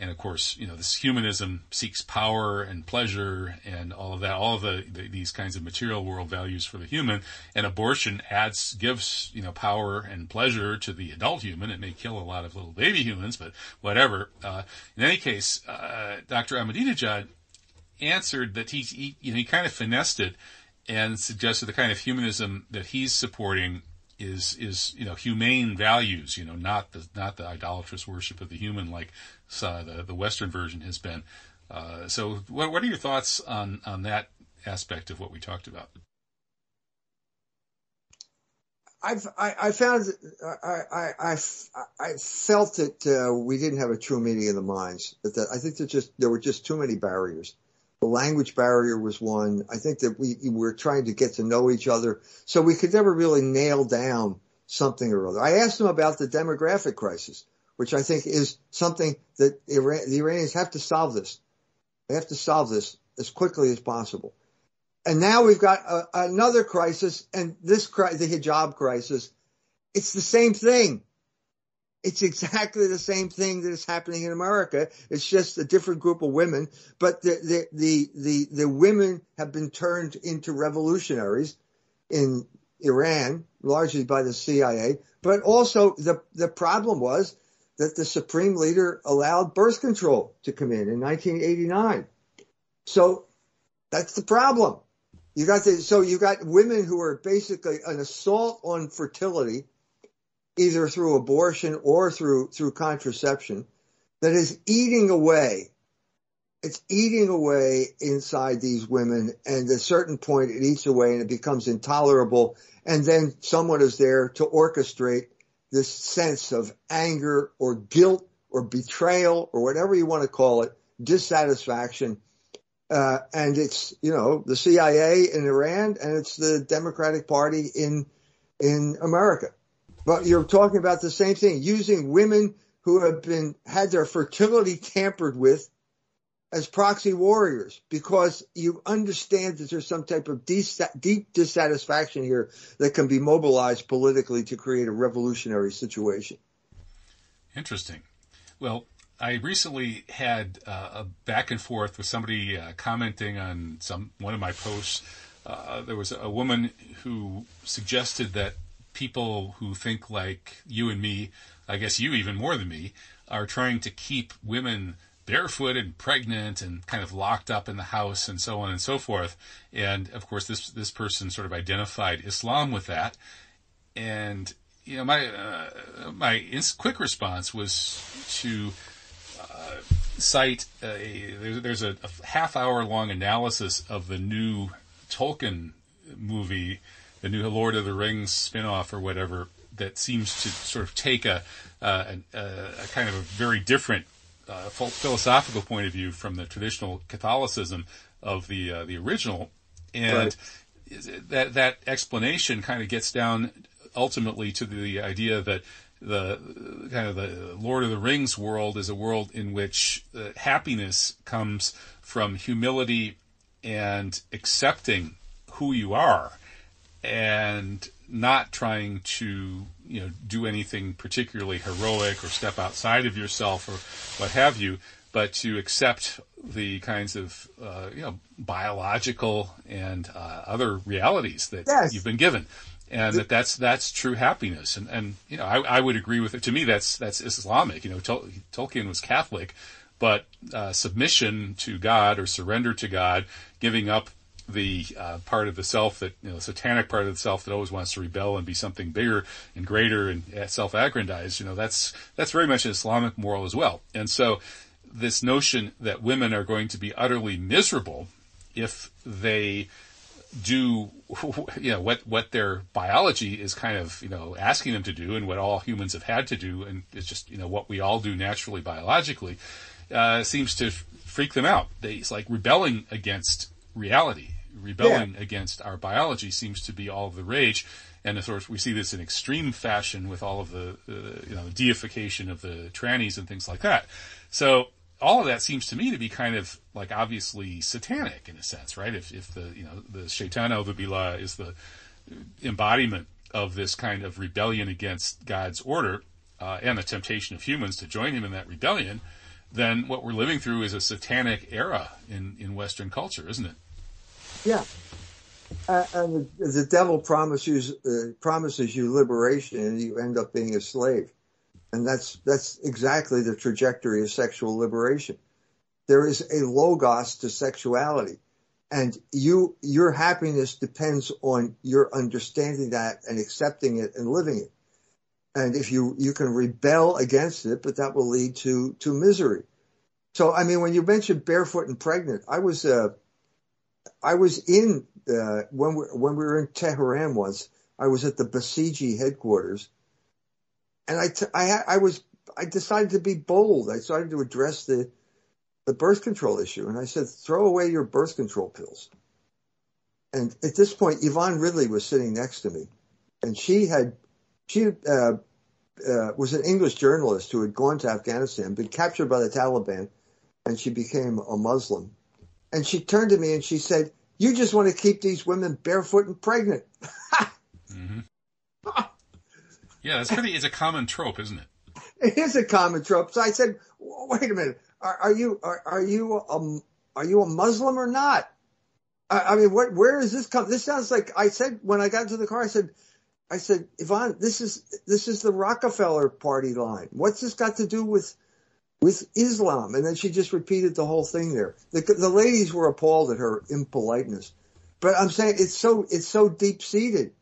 and of course, you know, this humanism seeks power and pleasure and all of that, all of the, the, these kinds of material world values for the human. And abortion adds, gives, you know, power and pleasure to the adult human. It may kill a lot of little baby humans, but whatever. Uh, in any case, uh, Dr. Ahmadinejad answered that he, he, you know, he kind of finessed it and suggested the kind of humanism that he's supporting is is you know humane values, you know, not the not the idolatrous worship of the human like uh, the the Western version has been. Uh, so, what what are your thoughts on on that aspect of what we talked about? I've, I, I found, I, I, I, I felt that uh, we didn't have a true meeting of the minds. That, that I think there just there were just too many barriers. The language barrier was one. I think that we, we were trying to get to know each other, so we could never really nail down something or other. I asked him about the demographic crisis, which I think is something that Iran, the Iranians have to solve this. They have to solve this as quickly as possible. And now we've got a, another crisis, and this the hijab crisis. It's the same thing. It's exactly the same thing that is happening in America. It's just a different group of women, but the, the, the, the, the women have been turned into revolutionaries in Iran, largely by the CIA. But also the, the problem was that the supreme leader allowed birth control to come in in 1989. So that's the problem. You got the, so you got women who are basically an assault on fertility either through abortion or through through contraception that is eating away it's eating away inside these women and at a certain point it eats away and it becomes intolerable and then someone is there to orchestrate this sense of anger or guilt or betrayal or whatever you want to call it dissatisfaction. Uh, and it's you know the CIA in Iran and it's the Democratic Party in in America but you're talking about the same thing, using women who have been had their fertility tampered with as proxy warriors because you understand that there's some type of deep dissatisfaction here that can be mobilized politically to create a revolutionary situation. Interesting. Well, I recently had uh, a back and forth with somebody uh, commenting on some one of my posts. Uh, there was a woman who suggested that people who think like you and me, I guess you even more than me, are trying to keep women barefoot and pregnant and kind of locked up in the house and so on and so forth. And of course, this this person sort of identified Islam with that. And you know, my uh, my quick response was to uh, cite a, there's, there's a, a half hour long analysis of the new Tolkien movie the new Lord of the Rings spinoff or whatever that seems to sort of take a, uh, a, a kind of a very different uh, philosophical point of view from the traditional Catholicism of the uh, the original, and right. that that explanation kind of gets down ultimately to the idea that the kind of the Lord of the Rings world is a world in which uh, happiness comes from humility and accepting who you are and not trying to you know do anything particularly heroic or step outside of yourself or what have you, but to accept the kinds of uh, you know biological and uh, other realities that yes. you've been given. And that that's that's true happiness, and and you know I, I would agree with it. To me, that's that's Islamic. You know, Tol- Tolkien was Catholic, but uh, submission to God or surrender to God, giving up the uh, part of the self that you know, the satanic part of the self that always wants to rebel and be something bigger and greater and uh, self-aggrandized. You know, that's that's very much an Islamic moral as well. And so, this notion that women are going to be utterly miserable if they do you know what what their biology is kind of you know asking them to do and what all humans have had to do and it's just you know what we all do naturally biologically uh, seems to freak them out. They, it's like rebelling against reality rebelling yeah. against our biology seems to be all of the rage. And of course, we see this in extreme fashion with all of the, uh, you know, deification of the trannies and things like that. So all of that seems to me to be kind of like obviously satanic in a sense, right? If, if the, you know, the Shaitan the Bila is the embodiment of this kind of rebellion against God's order, uh, and the temptation of humans to join him in that rebellion, then what we're living through is a satanic era in, in Western culture, isn't it? Yeah. Uh, and the, the devil promises uh, promises you liberation, and you end up being a slave. And that's that's exactly the trajectory of sexual liberation. There is a logos to sexuality, and you your happiness depends on your understanding that and accepting it and living it. And if you you can rebel against it, but that will lead to to misery. So I mean, when you mentioned barefoot and pregnant, I was uh, I was in uh, when we when we were in Tehran once. I was at the Basiji headquarters, and I, t- I, I was I decided to be bold. I started to address the the birth control issue, and I said, "Throw away your birth control pills." And at this point, Yvonne Ridley was sitting next to me, and she had she uh, uh, was an English journalist who had gone to Afghanistan, been captured by the Taliban, and she became a Muslim. And she turned to me and she said, "You just want to keep these women barefoot and pregnant." mm-hmm. Yeah, that's pretty. It's a common trope, isn't it? It is a common trope. So I said, "Wait a minute. Are, are you are, are you um are you a Muslim or not?" I, I mean, what where is this come? This sounds like I said when I got into the car. I said, "I said, Yvonne, this is this is the Rockefeller Party line. What's this got to do with?" With Islam. And then she just repeated the whole thing there. The, the ladies were appalled at her impoliteness. But I'm saying it's so, it's so deep seated.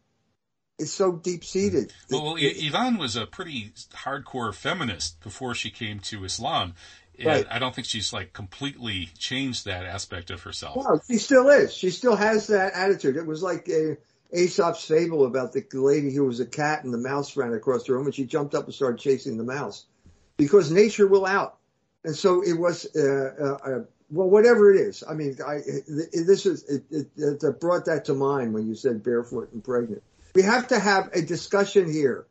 It's so deep seated. Mm-hmm. Well, well, Yvonne was a pretty hardcore feminist before she came to Islam. And right. I don't think she's like completely changed that aspect of herself. No, she still is. She still has that attitude. It was like uh, a Aesop's fable about the lady who was a cat and the mouse ran across the room and she jumped up and started chasing the mouse because nature will out. And so it was, uh, uh, uh, well, whatever it is. I mean, I, this is, it, it, it brought that to mind when you said barefoot and pregnant. We have to have a discussion here.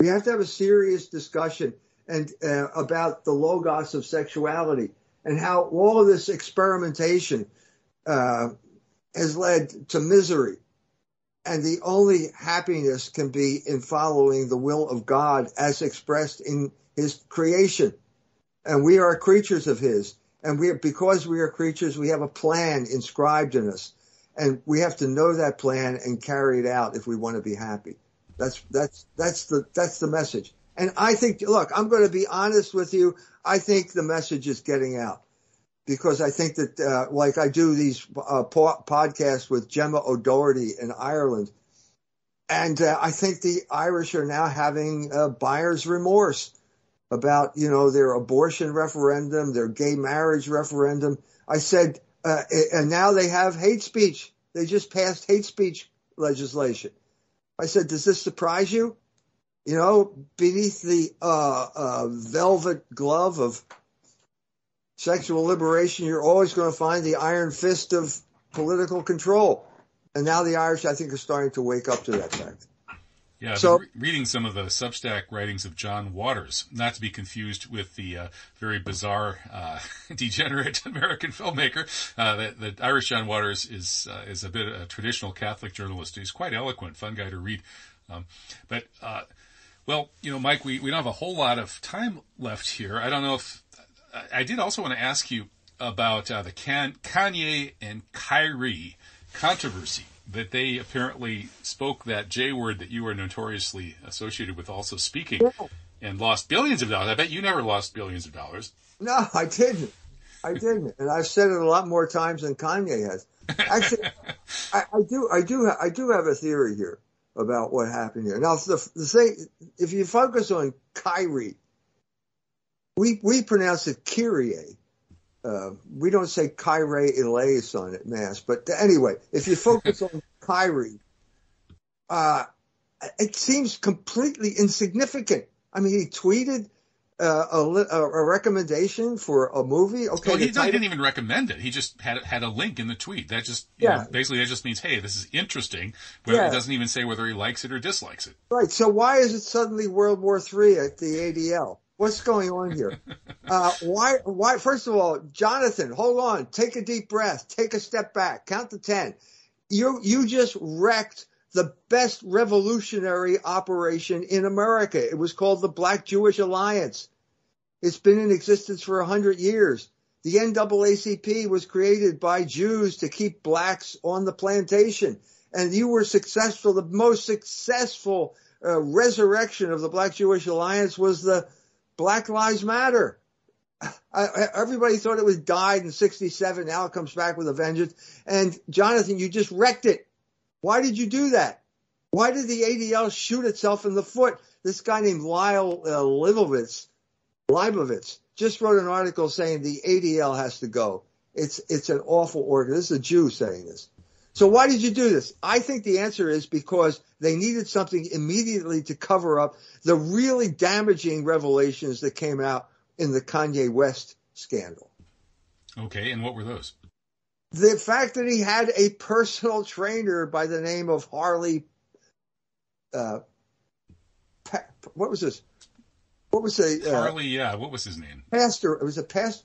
We have to have a serious discussion and uh, about the logos of sexuality and how all of this experimentation uh, has led to misery. And the only happiness can be in following the will of God as expressed in his creation. And we are creatures of his. And we, because we are creatures, we have a plan inscribed in us. And we have to know that plan and carry it out if we want to be happy. That's, that's, that's the, that's the message. And I think, look, I'm going to be honest with you. I think the message is getting out because I think that, uh, like I do these uh, po- podcasts with Gemma O'Doherty in Ireland. And uh, I think the Irish are now having uh, buyer's remorse about, you know, their abortion referendum, their gay marriage referendum. I said, uh, and now they have hate speech. They just passed hate speech legislation. I said, does this surprise you? You know, beneath the uh, uh, velvet glove of sexual liberation, you're always going to find the iron fist of political control. And now the Irish, I think, are starting to wake up to that fact. Yeah, so, re- reading some of the Substack writings of John Waters, not to be confused with the uh, very bizarre, uh, degenerate American filmmaker. Uh, the, the, Irish John Waters is uh, is a bit of a traditional Catholic journalist. He's quite eloquent, fun guy to read. Um, but uh, well, you know, Mike, we, we don't have a whole lot of time left here. I don't know if I did also want to ask you about uh, the Can- Kanye and Kyrie controversy that they apparently spoke that J word that you are notoriously associated with also speaking yeah. and lost billions of dollars. I bet you never lost billions of dollars. No, I didn't. I didn't. And I've said it a lot more times than Kanye has. Actually, I, I, do, I do, I do have a theory here about what happened here. Now, the, the thing, if you focus on Kyrie, we, we pronounce it Kyrie uh, we don't say Kyrie eleison it, Mass, but anyway, if you focus on Kyrie, uh, it seems completely insignificant. I mean, he tweeted uh, a, a, recommendation for a movie. Okay, well, he, he, didn't even recommend it. He just had had a link in the tweet. That just yeah. Know, basically that just means hey, this is interesting, but yeah. it doesn't even say whether he likes it or dislikes it. Right. So why is it suddenly World War Three at the ADL? What's going on here? Uh, why, why, first of all, Jonathan, hold on, take a deep breath, take a step back, count to 10. You, you just wrecked the best revolutionary operation in America. It was called the Black Jewish Alliance. It's been in existence for a hundred years. The NAACP was created by Jews to keep blacks on the plantation. And you were successful. The most successful uh, resurrection of the Black Jewish Alliance was the Black Lives Matter. I, everybody thought it was died in 67. Now it comes back with a vengeance. And Jonathan, you just wrecked it. Why did you do that? Why did the ADL shoot itself in the foot? This guy named Lyle uh, just wrote an article saying the ADL has to go. It's, it's an awful organ. This is a Jew saying this. So why did you do this? I think the answer is because they needed something immediately to cover up the really damaging revelations that came out in the Kanye West scandal. Okay, and what were those? The fact that he had a personal trainer by the name of Harley, uh, what was this? What was a uh, Harley? Yeah, what was his name? Pastor. It was a past.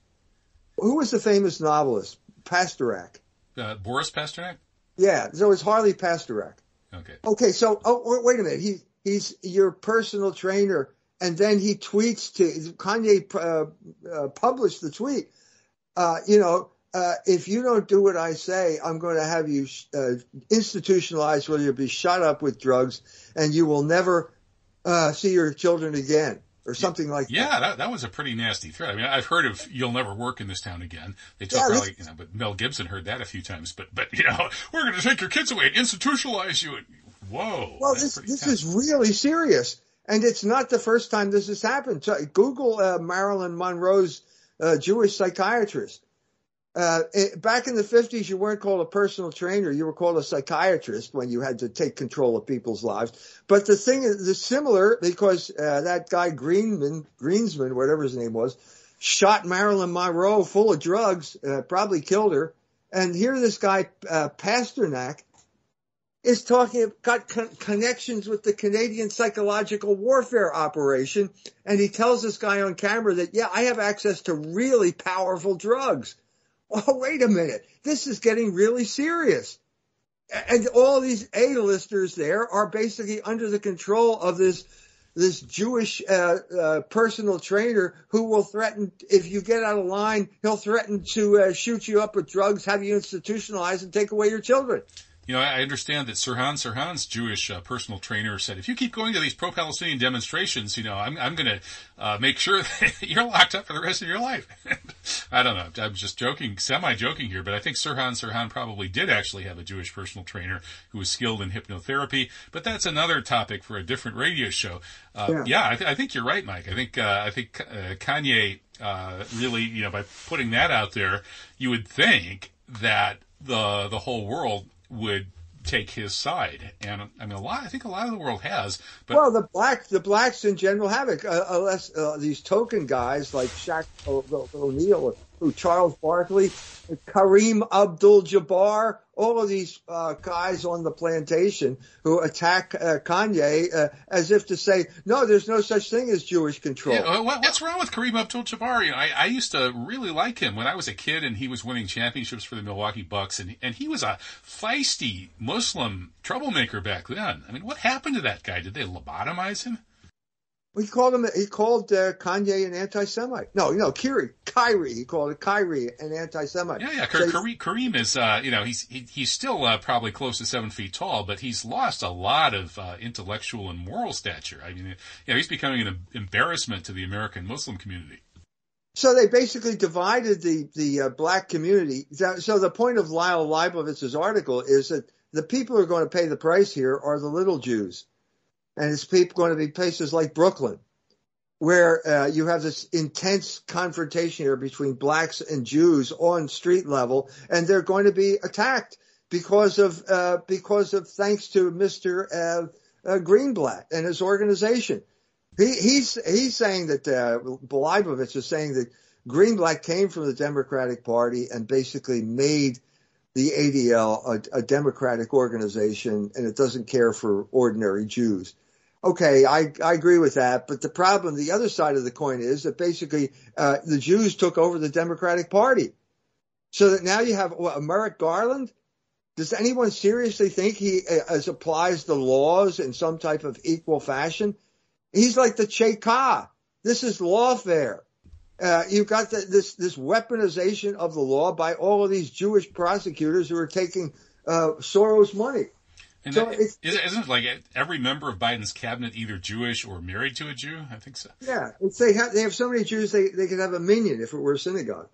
Who was the famous novelist? Pasternak. Uh, Boris Pasternak. Yeah, so it's Harley Pasternak. Okay. Okay, so oh wait a minute. He he's your personal trainer, and then he tweets to Kanye uh, uh, published the tweet. Uh, you know, uh, if you don't do what I say, I'm going to have you uh, institutionalized, where you'll be shot up with drugs, and you will never uh, see your children again or something like yeah, that. Yeah, that, that was a pretty nasty threat. I mean, I've heard of "You'll never work in this town again." They took yeah, probably, you know, but Mel Gibson heard that a few times. But but you know, we're going to take your kids away and institutionalize you. And, Whoa! Well, this this is really serious, and it's not the first time this has happened. So Google uh, Marilyn Monroe's uh, Jewish psychiatrist. Uh, it, back in the 50s, you weren't called a personal trainer. You were called a psychiatrist when you had to take control of people's lives. But the thing is, the similar because uh, that guy Greenman, Greensman, whatever his name was, shot Marilyn Monroe full of drugs, uh, probably killed her. And here this guy, uh, Pasternak, is talking, got con- connections with the Canadian psychological warfare operation. And he tells this guy on camera that, yeah, I have access to really powerful drugs oh, wait a minute, this is getting really serious. And all these A-listers there are basically under the control of this this Jewish uh, uh, personal trainer who will threaten if you get out of line, he'll threaten to uh, shoot you up with drugs, have you institutionalized, and take away your children. You know, I understand that Sirhan Sirhan's Jewish uh, personal trainer said, if you keep going to these pro-Palestinian demonstrations, you know, I'm, I'm going to uh, make sure that you're locked up for the rest of your life. I don't know. I'm just joking, semi-joking here, but I think Sirhan Sirhan probably did actually have a Jewish personal trainer who was skilled in hypnotherapy. But that's another topic for a different radio show. Uh, yeah, yeah I, th- I, think you're right, Mike. I think uh, I think uh, Kanye uh, really, you know, by putting that out there, you would think that the the whole world would take his side, and I mean a lot. I think a lot of the world has. But well, the black the blacks in general have it, uh, unless uh, these token guys like Shaq O'Neal who Charles Barkley, Kareem Abdul-Jabbar, all of these uh, guys on the plantation who attack uh, Kanye uh, as if to say, no, there's no such thing as Jewish control. Yeah, what's wrong with Kareem Abdul-Jabbar? You know, I, I, used to really like him when I was a kid, and he was winning championships for the Milwaukee Bucks, and and he was a feisty Muslim troublemaker back then. I mean, what happened to that guy? Did they lobotomize him? He called him. He called uh, Kanye an anti-Semite. No, no, Kyrie, Kyrie. He called it Kyrie an anti-Semite. Yeah, yeah. So Kareem, Kareem is, uh, you know, he's he, he's still uh, probably close to seven feet tall, but he's lost a lot of uh, intellectual and moral stature. I mean, you know, he's becoming an embarrassment to the American Muslim community. So they basically divided the the uh, black community. So the point of Lyle Leibovitz's article is that the people who are going to pay the price here are the little Jews and it's people going to be places like Brooklyn, where uh, you have this intense confrontation here between blacks and Jews on street level, and they're going to be attacked because of uh, because of thanks to Mr. Uh, uh, Greenblatt and his organization. He, he's he's saying that uh, is saying that Greenblatt came from the Democratic Party and basically made the ADL a, a Democratic organization, and it doesn't care for ordinary Jews okay, I, I agree with that. But the problem, the other side of the coin is that basically uh, the Jews took over the Democratic Party. So that now you have what, Merrick Garland. Does anyone seriously think he uh, applies the laws in some type of equal fashion? He's like the Cheka. This is lawfare. uh, you've got the, this this weaponization of the law by all of these Jewish prosecutors who are taking uh, Soros money. And So that- it's- isn't it like every member of Biden's cabinet either Jewish or married to a Jew? I think so. Yeah, it's, they have they have so many Jews they they could have a minyan if it were a synagogue.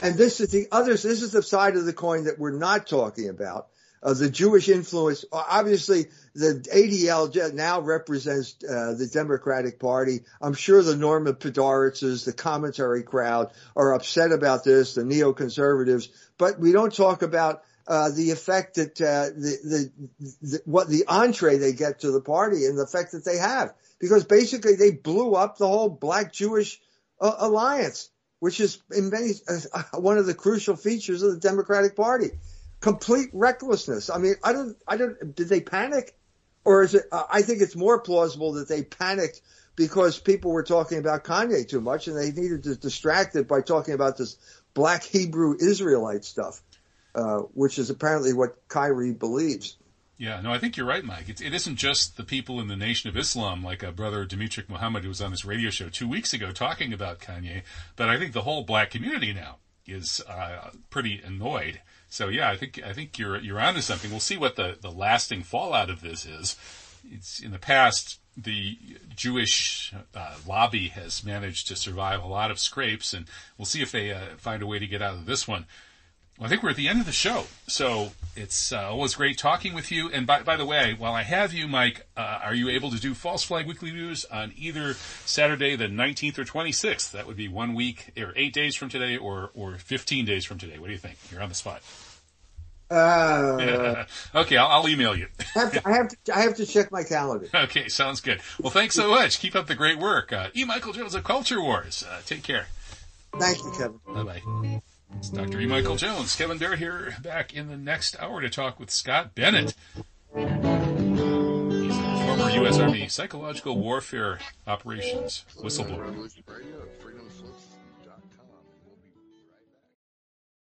And this is the others. This is the side of the coin that we're not talking about. Uh, the Jewish influence. Obviously, the ADL now represents uh, the Democratic Party. I'm sure the Norman Podhoretzes, the commentary crowd, are upset about this. The neoconservatives, but we don't talk about uh, the effect that uh, the, the, the what the entree they get to the party and the effect that they have, because basically they blew up the whole Black Jewish uh, alliance, which is in many uh, one of the crucial features of the Democratic Party. Complete recklessness. I mean, I don't, I don't. Did they panic, or is it? Uh, I think it's more plausible that they panicked because people were talking about Kanye too much, and they needed to distract it by talking about this Black Hebrew Israelite stuff, uh, which is apparently what Kyrie believes. Yeah, no, I think you're right, Mike. It, it isn't just the people in the Nation of Islam, like uh, brother Demetric Muhammad, who was on this radio show two weeks ago talking about Kanye, but I think the whole black community now is uh, pretty annoyed. So yeah, I think I think you're you're onto something. We'll see what the, the lasting fallout of this is. It's in the past the Jewish uh, lobby has managed to survive a lot of scrapes, and we'll see if they uh, find a way to get out of this one. Well, I think we're at the end of the show, so it's uh, always great talking with you. And by, by the way, while I have you, Mike, uh, are you able to do False Flag Weekly News on either Saturday, the 19th or 26th? That would be one week, or eight days from today, or or 15 days from today. What do you think? You're on the spot. Uh, okay, I'll, I'll email you. I, have to, I have to, I have to check my calendar. okay, sounds good. Well, thanks so much. Keep up the great work. Uh, e. Michael Jones of Culture Wars. Uh, take care. Thank you, Kevin. Bye bye. It's Dr. E. Michael Jones. Kevin Barrett here, back in the next hour to talk with Scott Bennett. He's a former U.S. Army psychological warfare operations whistleblower.